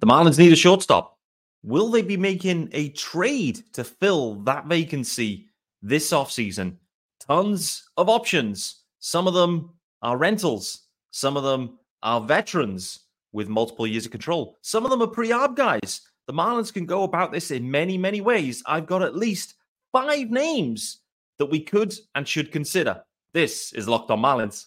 The Marlins need a shortstop. Will they be making a trade to fill that vacancy this offseason? Tons of options. Some of them are rentals, some of them are veterans with multiple years of control, some of them are pre arb guys. The Marlins can go about this in many, many ways. I've got at least five names that we could and should consider. This is Locked on Marlins.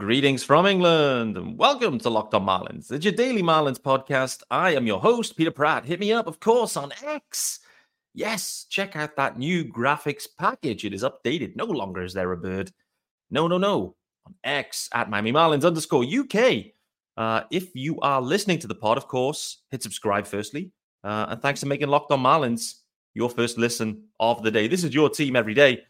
Greetings from England and welcome to Locked on Marlins. It's your daily Marlins podcast. I am your host, Peter Pratt. Hit me up, of course, on X. Yes, check out that new graphics package. It is updated. No longer is there a bird. No, no, no. On X at Miami Marlins underscore UK. Uh, if you are listening to the pod, of course, hit subscribe firstly. Uh, and thanks for making Locked on Marlins your first listen of the day. This is your team every day.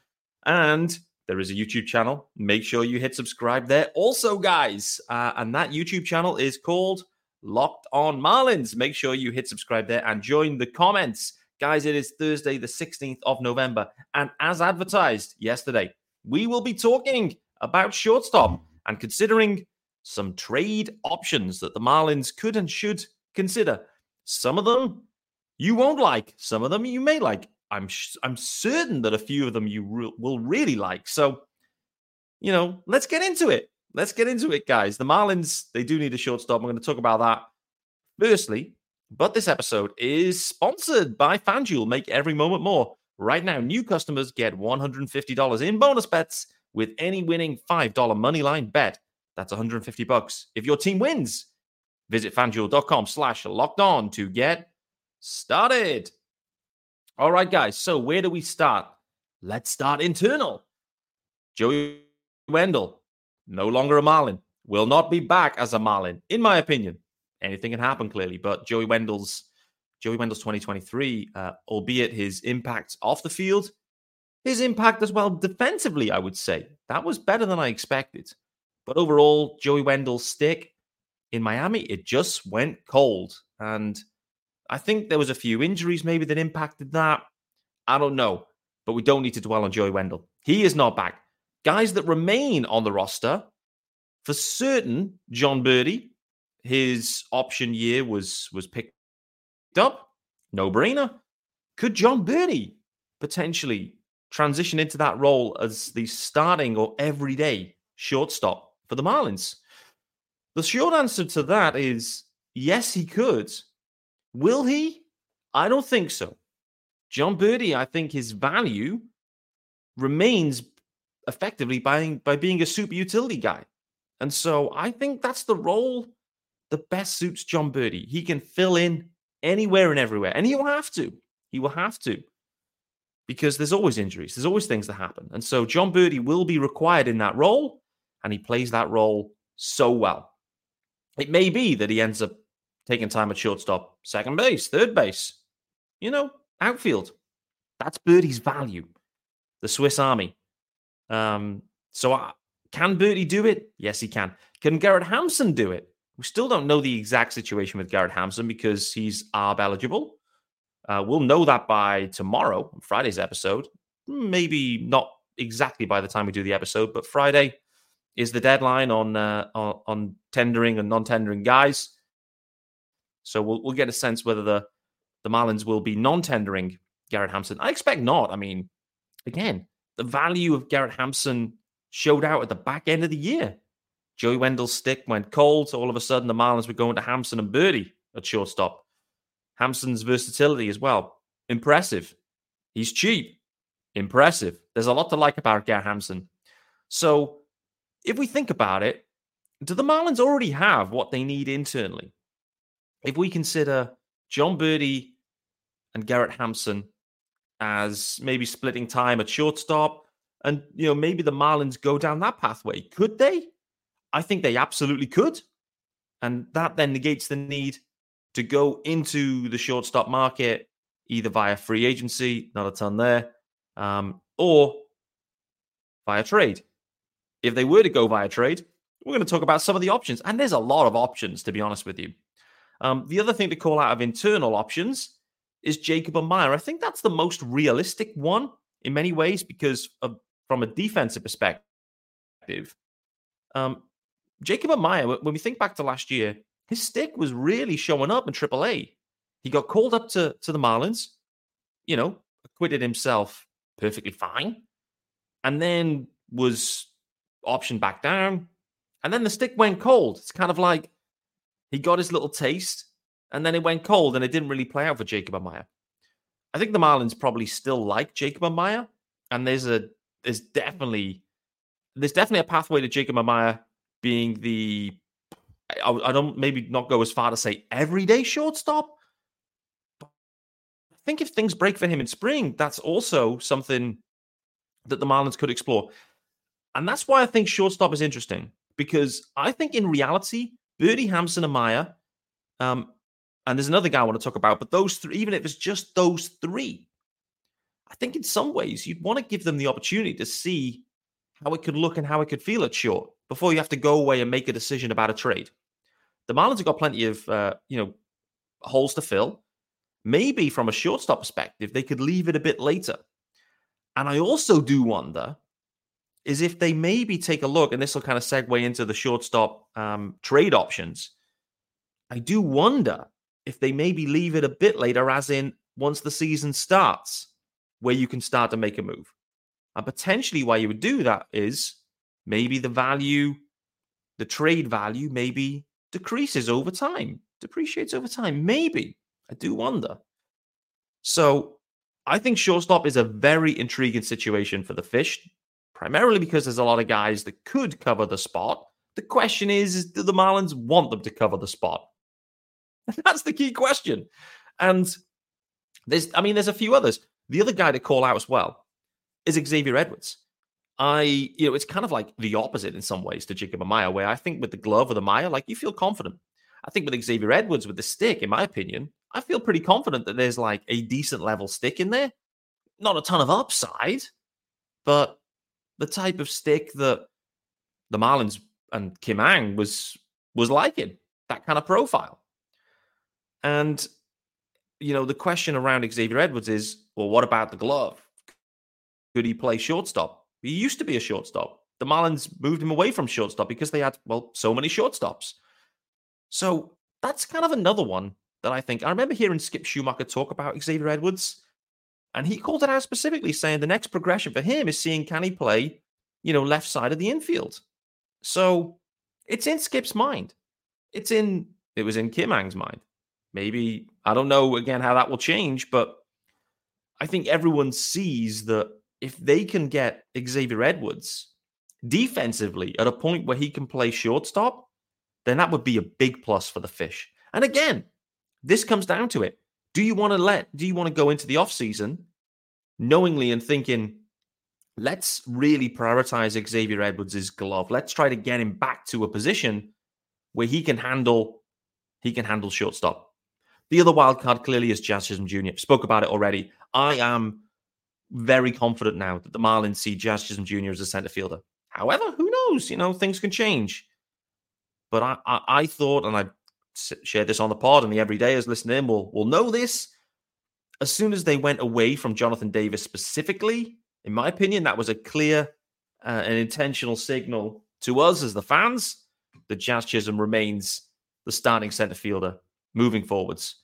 And there is a YouTube channel. Make sure you hit subscribe there. Also, guys, uh, and that YouTube channel is called Locked On Marlins. Make sure you hit subscribe there and join the comments. Guys, it is Thursday, the 16th of November. And as advertised yesterday, we will be talking about shortstop and considering some trade options that the Marlins could and should consider. Some of them you won't like, some of them you may like. I'm sh- I'm certain that a few of them you re- will really like. So, you know, let's get into it. Let's get into it, guys. The Marlins they do need a shortstop. I'm going to talk about that firstly. But this episode is sponsored by FanDuel. Make every moment more. Right now, new customers get $150 in bonus bets with any winning $5 moneyline bet. That's 150 bucks. If your team wins, visit fanduel.com slash locked on to get started. All right, guys. So where do we start? Let's start internal. Joey Wendle, no longer a Marlin, will not be back as a Marlin, in my opinion. Anything can happen, clearly, but Joey Wendle's Joey Wendle's 2023, uh, albeit his impact off the field, his impact as well defensively, I would say that was better than I expected. But overall, Joey Wendle's stick in Miami, it just went cold, and I think there was a few injuries maybe that impacted that. I don't know, but we don't need to dwell on Joey Wendle. He is not back. Guys that remain on the roster, for certain, Jon Berti, his option year was was picked up. No brainer. Could Jon Berti potentially transition into that role as the starting or everyday shortstop for the Marlins? The short answer to that is yes, he could. Will he? I don't think so. Jon Berti, I think his value remains effectively by, by being a super utility guy. And so I think that's the role that best suits Jon Berti. He can fill in anywhere and everywhere, and he will have to. He will have to because there's always injuries, there's always things that happen. And so Jon Berti will be required in that role, and he plays that role so well. It may be that he ends up taking time at shortstop, second base, third base, you know, outfield. That's Berti's value, the Swiss Army. Um, so uh, can Berti do it? Yes, he can. Can Garrett Hampson do it? We still don't know the exact situation with Garrett Hampson because he's ARB eligible. Uh, we'll know that by tomorrow, Friday's episode. Maybe not exactly by the time we do the episode, but Friday is the deadline on uh, on, on tendering and non-tendering guys. So we'll we'll get a sense whether the the Marlins will be non-tendering Garrett Hampson. I expect not. I mean, again, the value of Garrett Hampson showed out at the back end of the year. Joey Wendle's stick went cold. So all of a sudden, the Marlins were going to Hampson and Berti at shortstop. Hampson's versatility as well. Impressive. He's cheap. Impressive. There's a lot to like about Garrett Hampson. So if we think about it, do the Marlins already have what they need internally? If we consider Jon Berti and Garrett Hampson as maybe splitting time at shortstop, and you know maybe the Marlins go down that pathway, could they? I think they absolutely could, and that then negates the need to go into the shortstop market either via free agency, not a ton there, um, or via trade. If they were to go via trade, we're going to talk about some of the options. And there's a lot of options, to be honest with you. Um, the other thing to call out of internal options is Jacob Amaya. I think that's the most realistic one in many ways because of, from a defensive perspective, um, Jacob Amaya, when we think back to last year, his stick was really showing up in AAA. He got called up to, to the Marlins, you know, acquitted himself perfectly fine, and then was optioned back down. And then the stick went cold. It's kind of like he got his little taste, and then it went cold, and it didn't really play out for Jacob Amaya. I think the Marlins probably still like Jacob Amaya, and there's a there's definitely there's definitely a pathway to Jacob Amaya being the I, I don't maybe not go as far to say everyday shortstop. But I think if things break for him in spring, that's also something that the Marlins could explore. And that's why I think shortstop is interesting because I think in reality, Berti Hampson Amaya um, and there's another guy I want to talk about, but those three, even if it's just those three, I think in some ways you'd want to give them the opportunity to see how it could look and how it could feel at short before you have to go away and make a decision about a trade. The Marlins have got plenty of uh, you know holes to fill. Maybe from a shortstop perspective, they could leave it a bit later. And I also do wonder is if they maybe take a look, and this will kind of segue into the shortstop um, trade options. I do wonder if they maybe leave it a bit later, as in once the season starts, where you can start to make a move. And potentially, why you would do that is maybe the value, the trade value, maybe decreases over time, depreciates over time. Maybe. I do wonder. So I think shortstop is a very intriguing situation for the Fish, primarily because there's a lot of guys that could cover the spot. The question is, is do the Marlins want them to cover the spot? That's the key question. And there's, I mean, there's a few others. The other guy to call out as well is Xavier Edwards. I, you know, it's kind of like the opposite in some ways to Jacob Amaya, where I think with the glove or the Maya, like you feel confident. I think with Xavier Edwards with the stick, in my opinion, I feel pretty confident that there's like a decent level stick in there. Not a ton of upside, but the type of stick that the Marlins and Kim Ng was was liking, that kind of profile. And, you know, the question around Xavier Edwards is well, what about the glove? Could he play shortstop? He used to be a shortstop. The Marlins moved him away from shortstop because they had, well, so many shortstops. So that's kind of another one that I think. I remember hearing Skip Schumaker talk about Xavier Edwards, and he called it out specifically, saying the next progression for him is seeing can he play, you know, left side of the infield. So it's in Skip's mind. It's in, it was in Kim Ng's mind. Maybe I don't know again how that will change, but I think everyone sees that if they can get Xavier Edwards defensively at a point where he can play shortstop, then that would be a big plus for the fish. And again, this comes down to it. Do you want to let do you want to go into the offseason knowingly and thinking, let's really prioritize Xavier Edwards' glove. Let's try to get him back to a position where he can handle he can handle shortstop. The other wild card clearly is Jazz Jr. Spoke about it already. I am very confident now that the Marlins see Jazz Jr. as a center fielder. However, who knows? You know, things can change. But I, I, I thought, and I shared this on the pod, and the everydayers listening will will know this. As soon as they went away from Jonathan Davis specifically, in my opinion, that was a clear uh, and intentional signal to us as the fans that Jazz Chisholm remains the starting center fielder moving forwards.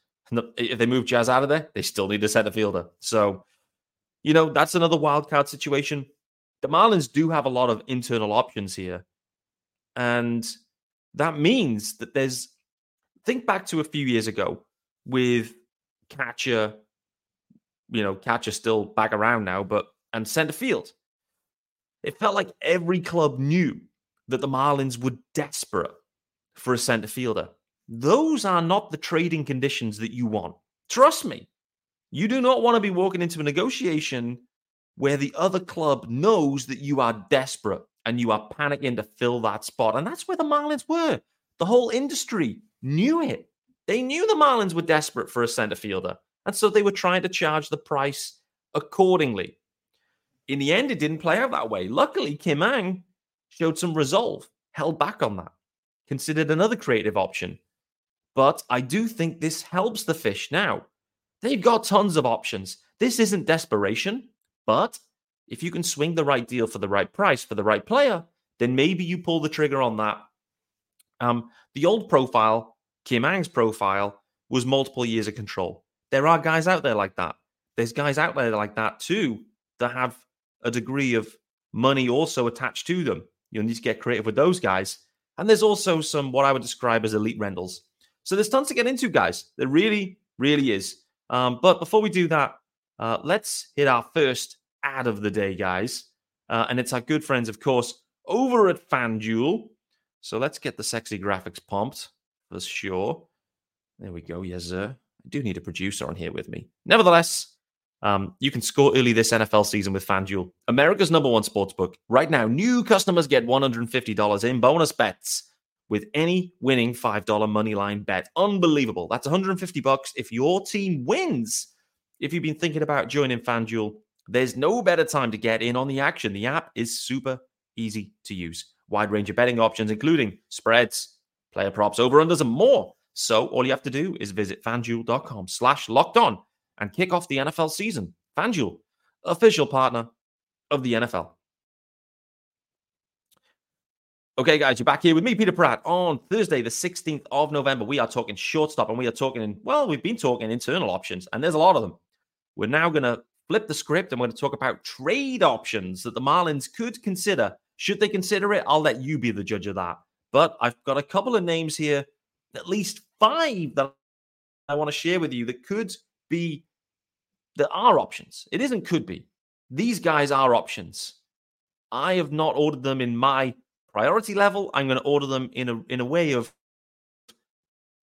If they move Jazz out of there, they still need a center fielder. So, you know, that's another wild card situation. The Marlins do have a lot of internal options here. And that means that there's, think back to a few years ago with catcher, you know, catcher still back around now, but, and center field. It felt like every club knew that the Marlins were desperate for a center fielder. Those are not the trading conditions that you want. Trust me. You do not want to be walking into a negotiation where the other club knows that you are desperate and you are panicking to fill that spot. And that's where the Marlins were. The whole industry knew it. They knew the Marlins were desperate for a center fielder. And so they were trying to charge the price accordingly. in the end, it didn't play out that way. Luckily, Kim Ng showed some resolve, held back on that, considered another creative option. But I do think this helps the fish now. They've got tons of options. This isn't desperation, but if you can swing the right deal for the right price for the right player, then maybe you pull the trigger on that. Um, the old profile, Kim Ng's profile, was multiple years of control. There are guys out there like that. There's guys out there like that too that have a degree of money also attached to them. You'll need to get creative with those guys. And there's also some what I would describe as elite rentals. So there's tons to get into, guys. There really, really is. Um, but before we do that, uh, let's hit our first ad of the day, guys. Uh, and it's our good friends, of course, over at FanDuel. So let's get the sexy graphics pumped for sure. There we go. Yes, sir. I do need a producer on here with me. Nevertheless, um, you can score early this NFL season with FanDuel, America's number one sportsbook. Right now, new customers get $150 in bonus bets with any winning $5 money line bet. Unbelievable. That's 150 bucks if your team wins. If you've been thinking about joining FanDuel, there's no better time to get in on the action. The app is super easy to use. Wide range of betting options, including spreads, player props, over-unders, and more. So all you have to do is visit fanduel.com slash locked on and kick off the NFL season. FanDuel, official partner of the NFL. Okay, guys, you're back here with me, Peter Pratt, on Thursday, the 16th of November. We are talking shortstop and we are talking, in, well, we've been talking internal options, and there's a lot of them. We're now going to flip the script and we're going to talk about trade options that the Marlins could consider. Should they consider it? I'll let you be the judge of that. But I've got a couple of names here, at least five that I want to share with you that could be, that are options. It isn't could be. These guys are options. I have not ordered them in my priority level, I'm going to order them in a in a way of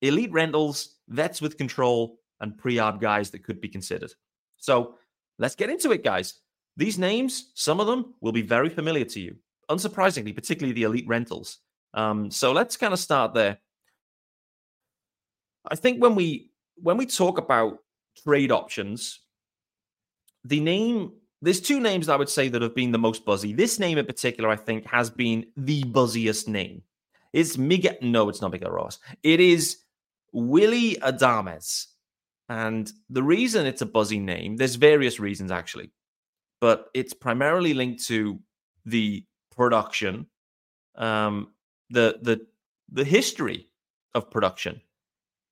elite rentals, vets with control, and pre-arb guys that could be considered. So let's get into it, guys. These names, some of them will be very familiar to you, unsurprisingly, particularly the elite rentals. Um, so let's kind of start there. I think when we when we talk about trade options, the name there's two names I would say that have been the most buzzy. This name in particular, I think, has been the buzziest name. It's Miguel. No, it's not Miguel Ross. It is Willy Adames. And the reason it's a buzzy name, there's various reasons actually, but it's primarily linked to the production, um, the the the history of production,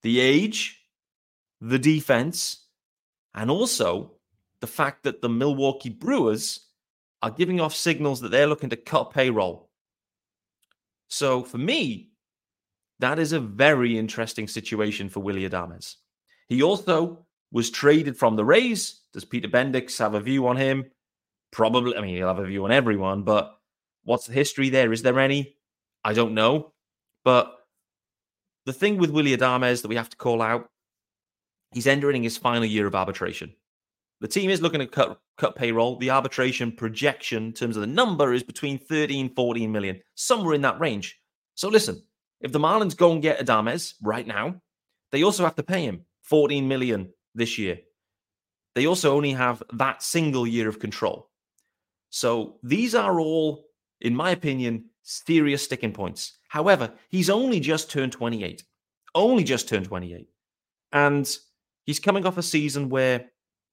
the age, the defense, and also the fact that the Milwaukee Brewers are giving off signals that they're looking to cut payroll. So for me, that is a very interesting situation for Willy Adames. He also was traded from the Rays. Does Peter Bendix have a view on him? Probably. I mean, he'll have a view on everyone, but what's the history there? Is there any? I don't know. But the thing with Willy Adames that we have to call out, he's entering his final year of arbitration. The team is looking to cut cut payroll. The arbitration projection in terms of the number is between 13 14 million, somewhere in that range. So listen, if the Marlins go and get Adames right now, they also have to pay him 14 million this year. They also only have that single year of control. So these are all, in my opinion, serious sticking points. However, he's only just turned 28. Only just turned 28. And he's coming off a season where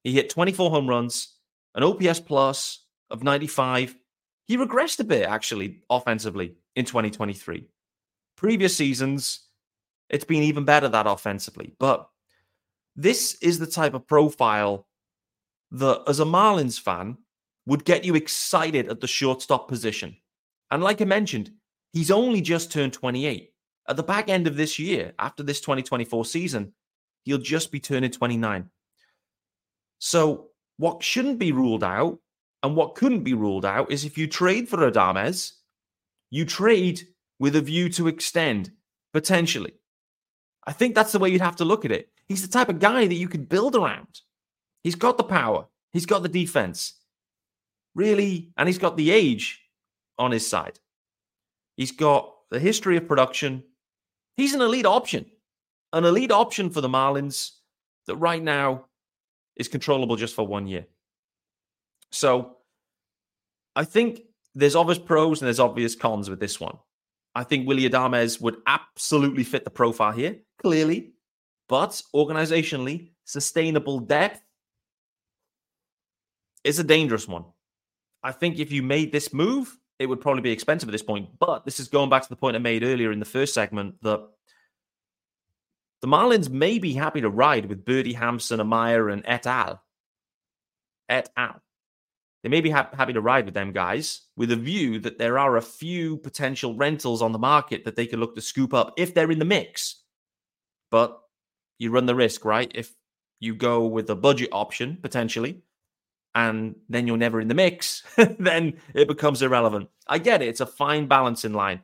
he hit 24 home runs, an OPS plus of 95. He regressed a bit, actually, offensively in 2023. Previous seasons, it's been even better that offensively. But this is the type of profile that, as a Marlins fan, would get you excited at the shortstop position. And like I mentioned, he's only just turned 28. At the back end of this year, after this 2024 season, he'll just be turning 29. So, what shouldn't be ruled out and what couldn't be ruled out is if you trade for Adames, you trade with a view to extend potentially. I think that's the way you'd have to look at it. He's the type of guy that you could build around. He's got the power, he's got the defense, really, and he's got the age on his side. He's got the history of production. He's an elite option, an elite option for the Marlins that right now is controllable just for one year. So I think there's obvious pros and there's obvious cons with this one. I think Willy Adames would absolutely fit the profile here, clearly, but organizationally, sustainable depth is a dangerous one. I think if you made this move, it would probably be expensive at this point. But this is going back to the point I made earlier in the first segment that the Marlins may be happy to ride with Berti, Hampson, Amaya, and et al. Et al. They may be ha- happy to ride with them guys with a view that there are a few potential rentals on the market that they could look to scoop up if they're in the mix. But you run the risk, right? If you go with a budget option potentially, and then you're never in the mix, then it becomes irrelevant. I get it. It's a fine balancing line.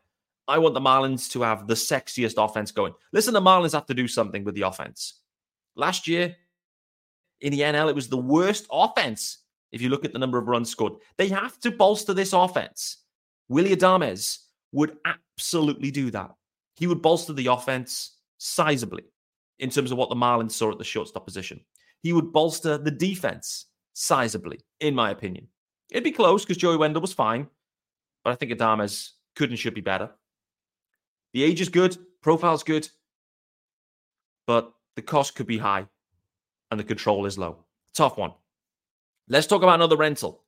I want the Marlins to have the sexiest offense going. Listen, the Marlins have to do something with the offense. Last year in the NL, it was the worst offense if you look at the number of runs scored. They have to bolster this offense. Willy Adames would absolutely do that. He would bolster the offense sizably in terms of what the Marlins saw at the shortstop position. He would bolster the defense sizably, in my opinion. It'd be close because Joey Wendle was fine, but I think Adames could and should be better. The age is good, profile's good, but the cost could be high and the control is low. Tough one. Let's talk about another rental.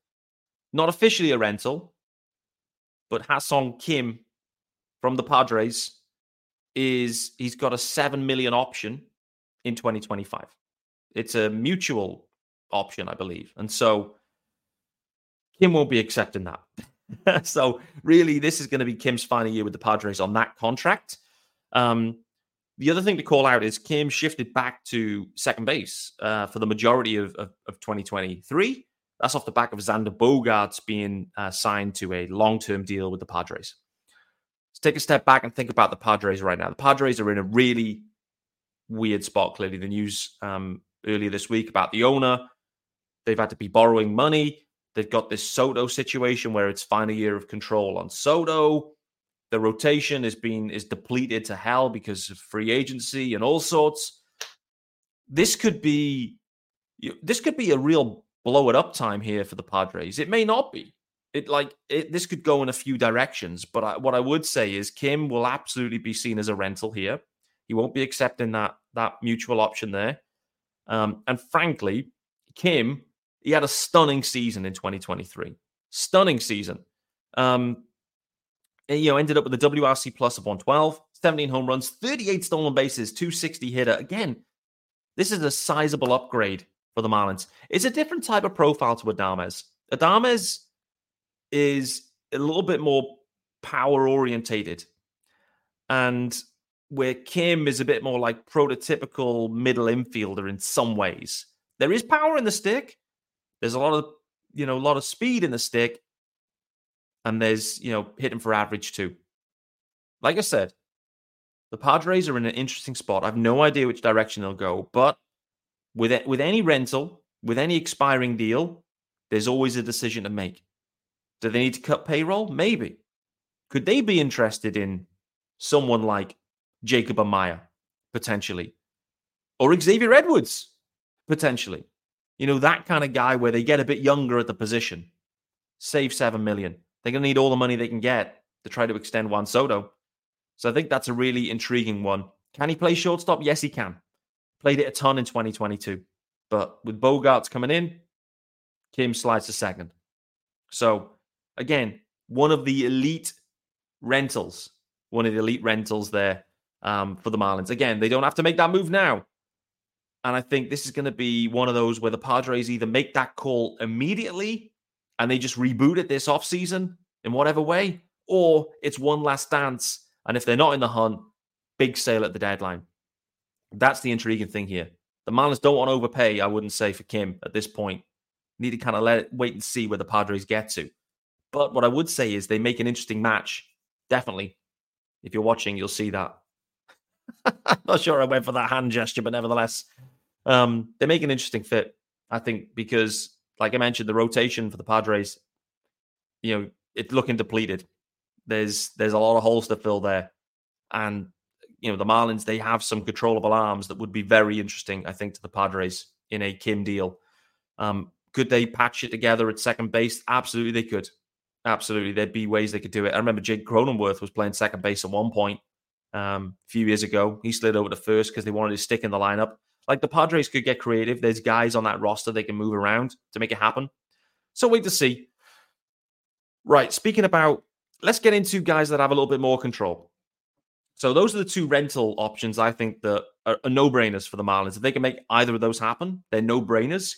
Not officially a rental, but Ha-Seong Kim from the Padres is he's got a 7 million option in 2025. It's a mutual option, I believe. And so Kim won't be accepting that. so really, this is going to be Kim's final year with the Padres on that contract. Um, the other thing to call out is Kim shifted back to second base uh, for the majority of, of, of, 2023. That's off the back of Xander Bogaerts being uh, signed to a long-term deal with the Padres. Let's take a step back and think about the Padres right now. The Padres are in a really weird spot. Clearly, the news um, earlier this week about the owner They've had to be borrowing money. They've got this Soto situation where it's final year of control on Soto. The rotation is being is depleted to hell because of free agency and all sorts. This could be this could be a real blow it up time here for the Padres. It may not be. It like it, this could go in a few directions, but I, what I would say is Kim will absolutely be seen as a rental here. He won't be accepting that that mutual option there. Um, and frankly, Kim he had a stunning season in 2023. Stunning season. Um, you know, ended up with a WRC plus of 112, 17 home runs, 38 stolen bases, 260 hitter. Again, this is a sizable upgrade for the Marlins. It's a different type of profile to Adames. Adames is a little bit more power orientated. And where Kim is a bit more like prototypical middle infielder in some ways. There is power in the stick, there's a lot of you know a lot of speed in the stick, and there's you know hitting for average too. Like I said, the Padres are in an interesting spot. I have no idea which direction they'll go, but with it, with any rental, with any expiring deal, there's always a decision to make. Do they need to cut payroll? Maybe. Could they be interested in someone like Jacob Amaya, potentially? Or Xavier Edwards, potentially? You know, that kind of guy where they get a bit younger at the position, save seven million. They're going to need all the money they can get to try to extend Juan Soto. So I think that's a really intriguing one. Can he play shortstop? Yes, he can. Played it a ton in 2022. But with Bogaerts coming in, Kim slides to second. So again, one of the elite rentals, one of the elite rentals there um, for the Marlins. Again, they don't have to make that move now. And I think this is going to be one of those where the Padres either make that call immediately and they just reboot it this offseason in whatever way, or it's one last dance. And if they're not in the hunt, big sale at the deadline. That's the intriguing thing here. The Marlins don't want to overpay, I wouldn't say, for Kim at this point. Need to kind of let it wait and see where the Padres get to. But what I would say is they make an interesting match. Definitely. If you're watching, you'll see that. I'm not sure I went for that hand gesture, but nevertheless, um, they make an interesting fit, I think, because like I mentioned, the rotation for the Padres, you know, it's looking depleted. There's there's a lot of holes to fill there, and you know the Marlins they have some controllable arms that would be very interesting, I think, to the Padres in a Kim deal. Um, could they patch it together at second base? Absolutely, they could. Absolutely. There'd be ways they could do it. I remember Jake Cronenworth was playing second base at one point um, a few years ago. He slid over to first because they wanted to stick in the lineup. Like the Padres could get creative. There's guys on that roster they can move around to make it happen. So wait to see. Right. Speaking about, let's get into guys that have a little bit more control. So those are the two rental options I think that are, are no brainers for the Marlins. If they can make either of those happen, they're no brainers.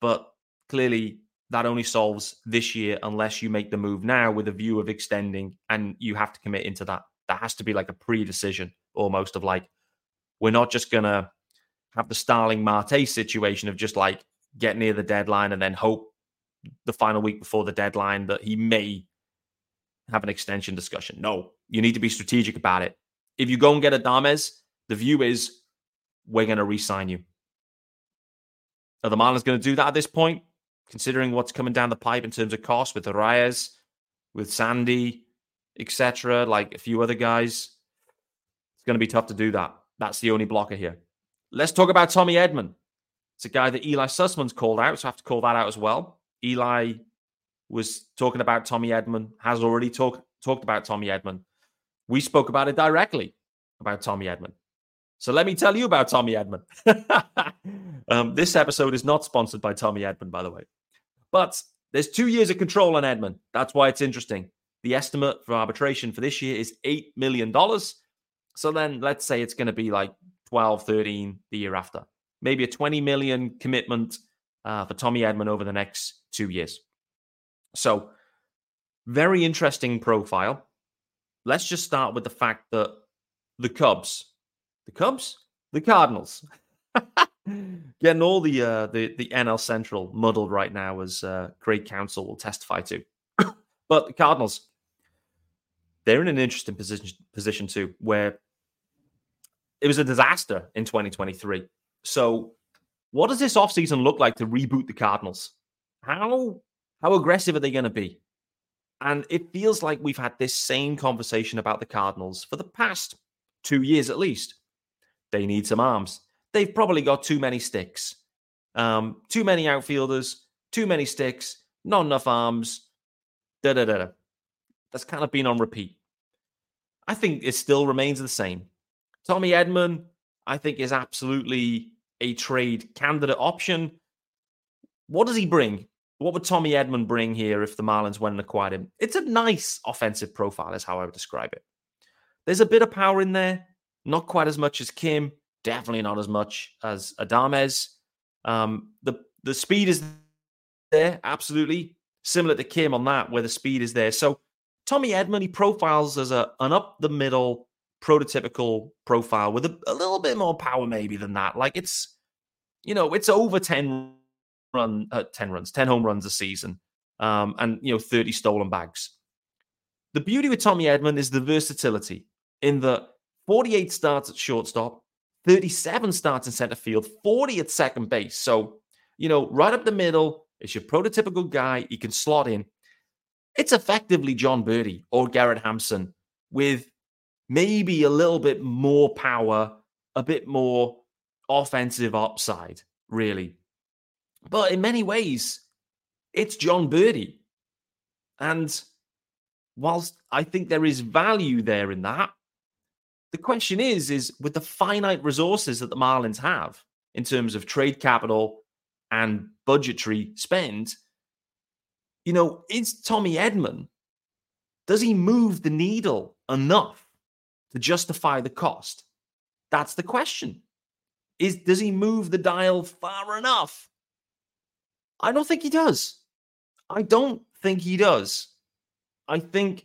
But clearly, that only solves this year unless you make the move now with a view of extending and you have to commit into that. That has to be like a pre decision almost of like, we're not just going to have the Starling Marte situation of just like get near the deadline and then hope the final week before the deadline that he may have an extension discussion. No, you need to be strategic about it. If you go and get Adames, the view is we're going to re-sign you. Are the Marlins going to do that at this point, considering what's coming down the pipe in terms of cost with Arraez, with Sandy, etc., like a few other guys? It's going to be tough to do that. That's the only blocker here. Let's talk about Tommy Edman. It's a guy that Eli Sussman's called out, so I have to call that out as well. Eli was talking about Tommy Edman, has already talk, talked about Tommy Edman. We spoke about it directly about Tommy Edman. So let me tell you about Tommy Edman. um, this episode is not sponsored by Tommy Edman, by the way. But there's two years of control on Edman. That's why it's interesting. The estimate for arbitration for this year is $8 million. So then let's say it's going to be like 12, 13 the year after. Maybe a 20 million commitment uh, for Tommy Edman over the next two years. So, very interesting profile. Let's just start with the fact that the Cubs, the Cubs, the Cardinals, getting all the uh, the the NL Central muddled right now, as uh, Craig Counsell will testify to. but the Cardinals, they're in an interesting position position too, where it was a disaster in 2023. So, what does this offseason look like to reboot the Cardinals? How how aggressive are they going to be? And it feels like we've had this same conversation about the Cardinals for the past two years at least. They need some arms. They've probably got too many sticks, um, too many outfielders, too many sticks, not enough arms. Da da da. That's kind of been on repeat. I think it still remains the same. Tommy Edman, I think, is absolutely a trade candidate option. What does he bring? What would Tommy Edman bring here if the Marlins went and acquired him? It's a nice offensive profile, is how I would describe it. There's a bit of power in there, not quite as much as Kim, definitely not as much as Adames. Um, the the speed is there, absolutely similar to Kim on that, where the speed is there. So Tommy Edman he profiles as a an up the middle prototypical profile with a, a little bit more power maybe than that. Like it's you know it's over ten run uh, 10 runs, 10 home runs a season, um, and you know 30 stolen bags. The beauty with Tommy Edman is the versatility in the 48 starts at shortstop, 37 starts in center field, 40 at second base. So, you know, right up the middle it's your prototypical guy. He can slot in. It's effectively Jon Berti or Garrett Hampson with maybe a little bit more power, a bit more offensive upside, really. But in many ways, it's Jon Berti. And whilst I think there is value there in that, the question is, is with the finite resources that the Marlins have in terms of trade capital and budgetary spend, you know, is Tommy Edman, does he move the needle enough to justify the cost? That's the question. Is does he move the dial far enough I don't think he does. I don't think he does. I think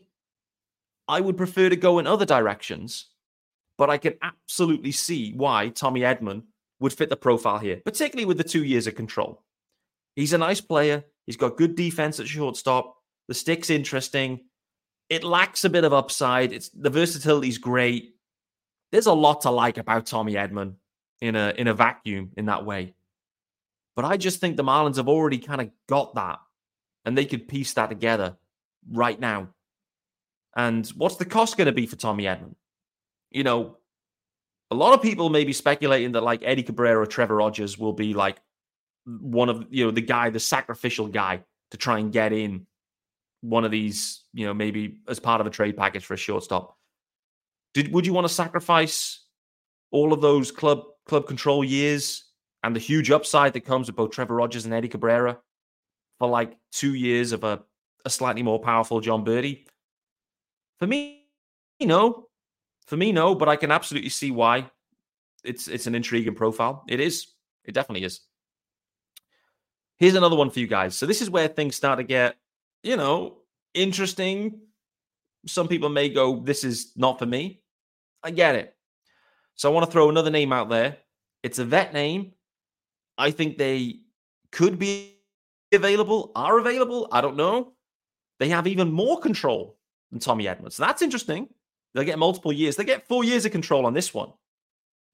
I would prefer to go in other directions, but I can absolutely see why Tommy Edman would fit the profile here, particularly with the two years of control. He's a nice player. He's got good defense at shortstop. The stick's interesting. It lacks a bit of upside. It's the versatility is great. There's a lot to like about Tommy Edman in a in a vacuum in that way. But I just think the Marlins have already kind of got that and they could piece that together right now. And what's the cost going to be for Tommy Edman? You know, a lot of people may be speculating that like Eddie Cabrera or Trevor Rogers will be like one of, you know, the guy, the sacrificial guy to try and get in one of these, you know, maybe as part of a trade package for a shortstop. Did would you want to sacrifice all of those club club control years and the huge upside that comes with both Trevor Rogers and Eddie Cabrera for like two years of a, a slightly more powerful Jon Berti? For me, you no. For me, no, but I can absolutely see why. It's it's an intriguing profile. It is. It definitely is. Here's another one for you guys. So this is where things start to get, you know, interesting. Some people may go, this is not for me. I get it. So I want to throw another name out there. It's a vet name. I think they could be available, are available. I don't know. They have even more control than Tommy Edman's. That's interesting. They'll get multiple years. They get four years of control on this one.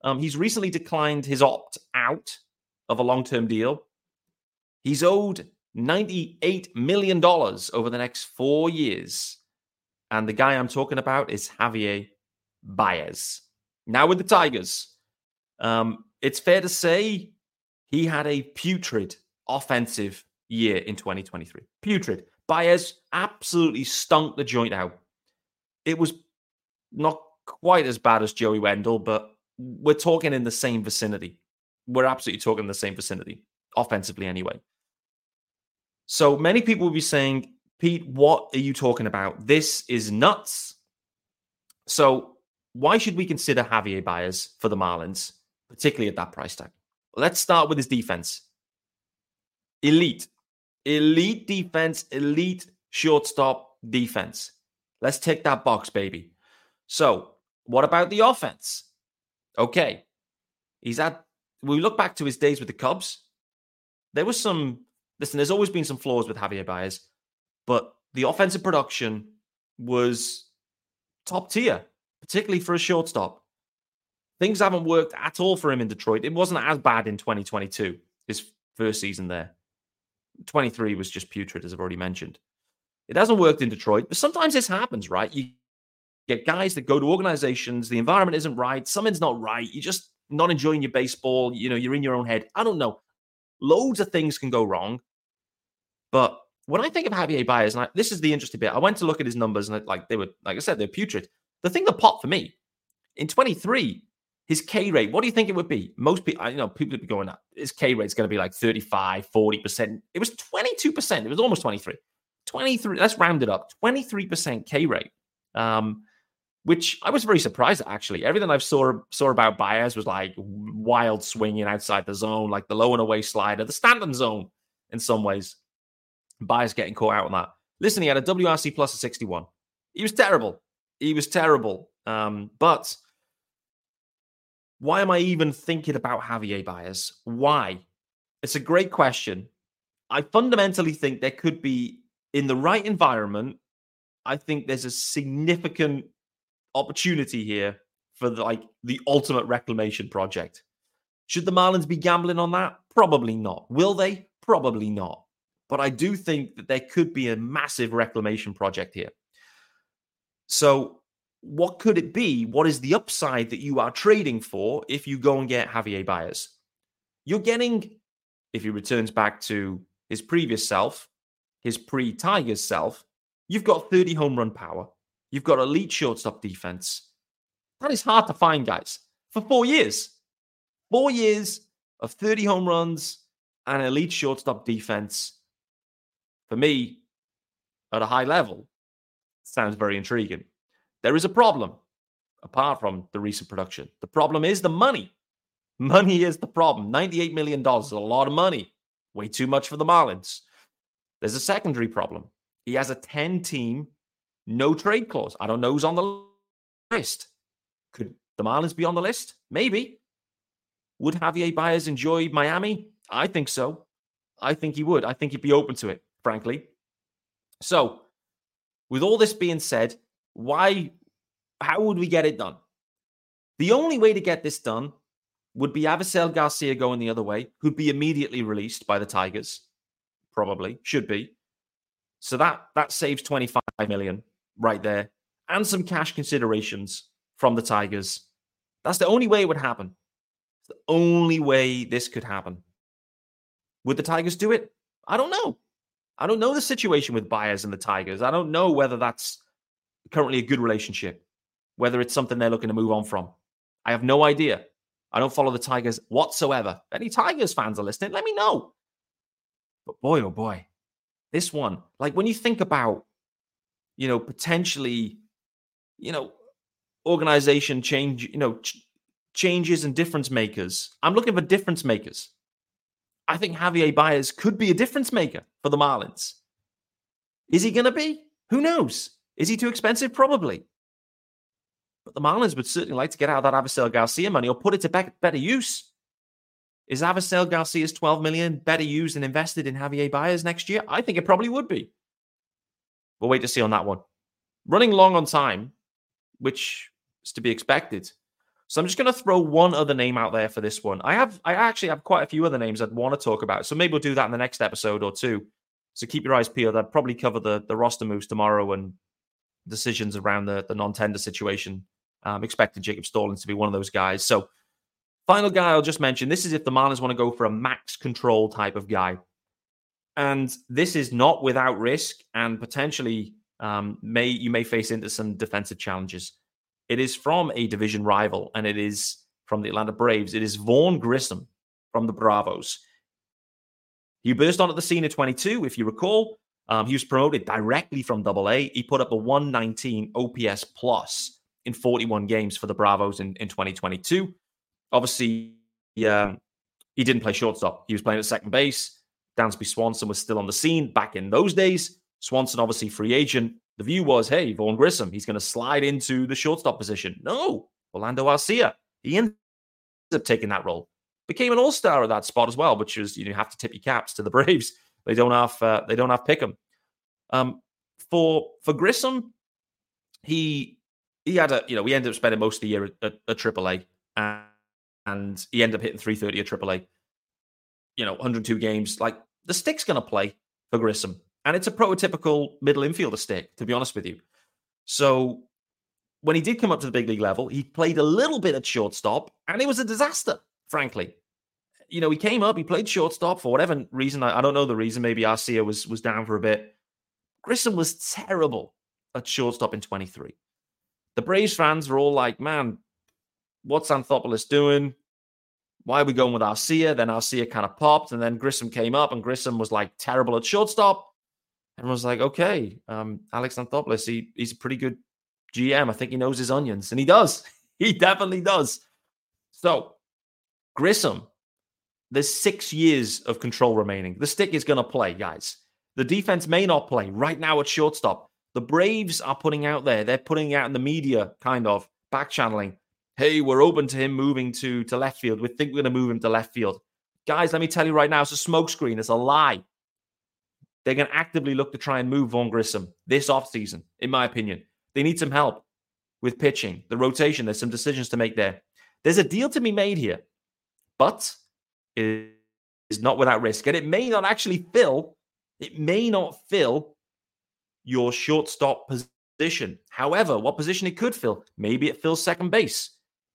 Um, he's recently declined his opt out of a long term deal. He's owed $98 million over the next four years. And the guy I'm talking about is Javier Baez. Now with the Tigers, um, it's fair to say he had a putrid offensive year in 2023. Putrid. Baez absolutely stunk the joint out. It was not quite as bad as Joey Wendle, but we're talking in the same vicinity. We're absolutely talking in the same vicinity, offensively anyway. So many people will be saying, Pete, what are you talking about? This is nuts. So why should we consider Javier Baez for the Marlins, particularly at that price tag? Let's start with his defense. Elite, elite defense, elite shortstop defense. Let's tick that box, baby. So, what about the offense? Okay. He's at, we look back to his days with the Cubs. There was some, listen, there's always been some flaws with Javier Baez, but the offensive production was top tier, particularly for a shortstop. Things haven't worked at all for him in Detroit. It wasn't as bad in 2022, his first season there. 23 was just putrid, as I've already mentioned. It hasn't worked in Detroit, but sometimes this happens, right? You get guys that go to organizations, the environment isn't right, something's not right, you're just not enjoying your baseball, you know, you're in your own head. I don't know. Loads of things can go wrong. But when I think of Javier Baez, and I, this is the interesting bit, I went to look at his numbers and like they were, like I said, they're putrid. The thing that popped for me in 23, his K rate, what do you think it would be? Most people, you know, people would be going, his K rate is going to be like 35, 40%. It was 22%. It was almost 23. 23, let's round it up. 23% K rate. Um, which I was very surprised at, actually. Everything I've saw saw about Baez was like wild swinging outside the zone, like the low and away slider, the Stanton zone in some ways. Baez getting caught out on that. Listen, he had a WRC plus of 61. He was terrible. He was terrible. Um, but why am I even thinking about Javier Baez? Why? It's a great question. I fundamentally think there could be, in the right environment, I think there's a significant opportunity here for the, like the ultimate reclamation project. Should the Marlins be gambling on that? Probably not. Will they? Probably not. But I do think that there could be a massive reclamation project here. So, what could it be? What is the upside that you are trading for if you go and get Javier Baez? You're getting, if he returns back to his previous self, his pre Tigers self, you've got 30 home run power. You've got elite shortstop defense. That is hard to find, guys, for four years. Four years of 30 home runs and elite shortstop defense. For me, at a high level, sounds very intriguing. There is a problem apart from the recent production. The problem is the money. Money is the problem. $98 million is a lot of money. Way too much for the Marlins. There's a secondary problem. He has a 10 team no trade clause. I don't know who's on the list. Could the Marlins be on the list? Maybe. Would Javier Baez enjoy Miami? I think so. I think he would. I think he'd be open to it, frankly. So, with all this being said, why, how would we get it done? The only way to get this done would be Avisail Garcia going the other way, who'd be immediately released by the Tigers. Probably should be. So that that saves 25 million right there and some cash considerations from the Tigers. That's the only way it would happen. It's the only way this could happen. Would the Tigers do it? I don't know. I don't know the situation with Baez and the Tigers. I don't know whether that's currently a good relationship, whether it's something they're looking to move on from. I have no idea. I don't follow the Tigers whatsoever. Any Tigers fans are listening, let me know. But boy, oh boy, this one, like when you think about, you know, potentially, you know, organization change, you know, ch- changes and difference makers. I'm looking for difference makers. I think Javier Baez could be a difference maker for the Marlins. Is he going to be? Who knows? Is he too expensive? Probably. But the Marlins would certainly like to get out of that Avisail Garcia money or put it to be- better use. Is Avisail Garcia's 12 million better used and invested in Javier Baez next year? I think it probably would be. We'll wait to see on that one. Running long on time, which is to be expected. So I'm just going to throw one other name out there for this one. I have, I actually have quite a few other names I'd want to talk about. So maybe we'll do that in the next episode or two. So keep your eyes peeled. I'd probably cover the the roster moves tomorrow and decisions around the the non-tender situation. I'm expecting Jacob Stallings to be one of those guys. So final guy I'll just mention. This is if the Marlins want to go for a max control type of guy, and this is not without risk and potentially um, may you may face into some defensive challenges. It is from a division rival, and it is from the Atlanta Braves. It is Vaughn Grissom from the Bravos. He burst onto the scene at 22, if you recall. Um, he was promoted directly from Double A. He put up a 119 OPS plus in 41 games for the Bravos in, in 2022. Obviously, he, um, he didn't play shortstop. He was playing at second base. Dansby Swanson was still on the scene back in those days. Swanson, obviously free agent. The view was, hey, Vaughn Grissom, he's going to slide into the shortstop position. No, Orlando Arcia, he ended up taking that role. Became an all-star at that spot as well, which is you, know, you have to tip your caps to the Braves. They don't have uh, they don't have Pickham. Um, for for Grissom, he he had a you know we ended up spending most of the year at, at, AAA, and, and he ended up hitting 330 at AAA. You know, 102 games. Like the stick's going to play for Grissom. And it's a prototypical middle infielder stick, to be honest with you. So when he did come up to the big league level, he played a little bit at shortstop, and it was a disaster, frankly. You know, he came up, he played shortstop for whatever reason. I, I don't know the reason. Maybe Arcia was was down for a bit. Grissom was terrible at shortstop in 23. The Braves fans were all like, man, what's Anthopoulos doing? Why are we going with Arcia? Then Arcia kind of popped, and then Grissom came up, and Grissom was like terrible at shortstop was like, okay, um, Alex Anthopoulos, he, he's a pretty good GM. I think he knows his onions. And he does. He definitely does. So, Grissom, there's six years of control remaining. The stick is going to play, guys. The defense may not play right now at shortstop. The Braves are putting out there, they're putting out in the media, kind of back channeling. Hey, we're open to him moving to, to left field. We think we're going to move him to left field. Guys, let me tell you right now, it's a smokescreen. It's a lie. They're going to actively look to try and move Vaughn Grissom this offseason, in my opinion. They need some help with pitching, the rotation. There's some decisions to make there. There's a deal to be made here, but it is not without risk. And it may not actually fill, it may not fill your shortstop position. However, what position it could fill? Maybe it fills second base.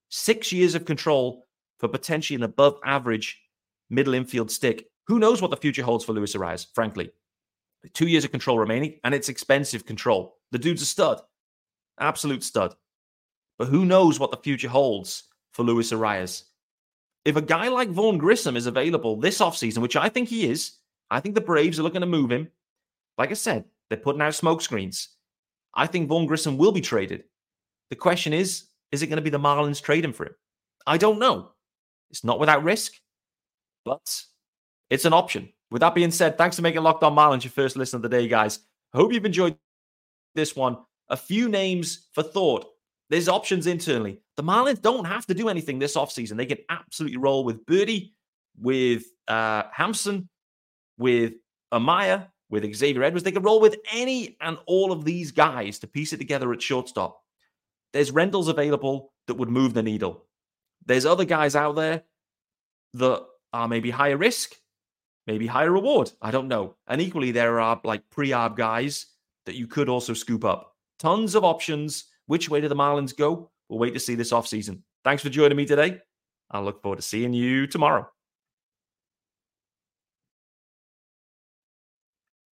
Six years of control for potentially an above average middle infield stick. Who knows what the future holds for Luis Arraez, frankly. Two years of control remaining, and it's expensive control. The dude's a stud, absolute stud. But who knows what the future holds for Luis Arraez? If a guy like Vaughn Grissom is available this offseason, which I think he is, I think the Braves are looking to move him. Like I said, they're putting out smoke screens. I think Vaughn Grissom will be traded. The question is, is it going to be the Marlins trading for him? I don't know. It's not without risk, but it's an option. With that being said, thanks for making Locked On Marlins your first listen of the day, guys. I hope you've enjoyed this one. A few names for thought. There's options internally. The Marlins don't have to do anything this offseason. They can absolutely roll with Berti, with uh, Hampson, with Amaya, with Xavier Edwards. They can roll with any and all of these guys to piece it together at shortstop. There's rentals available that would move the needle. There's other guys out there that are maybe higher risk maybe higher reward. I don't know. And equally, there are like pre arb guys that you could also scoop up. Tons of options. Which way do the Marlins go? We'll wait to see this offseason. Thanks for joining me today. I look forward to seeing you tomorrow.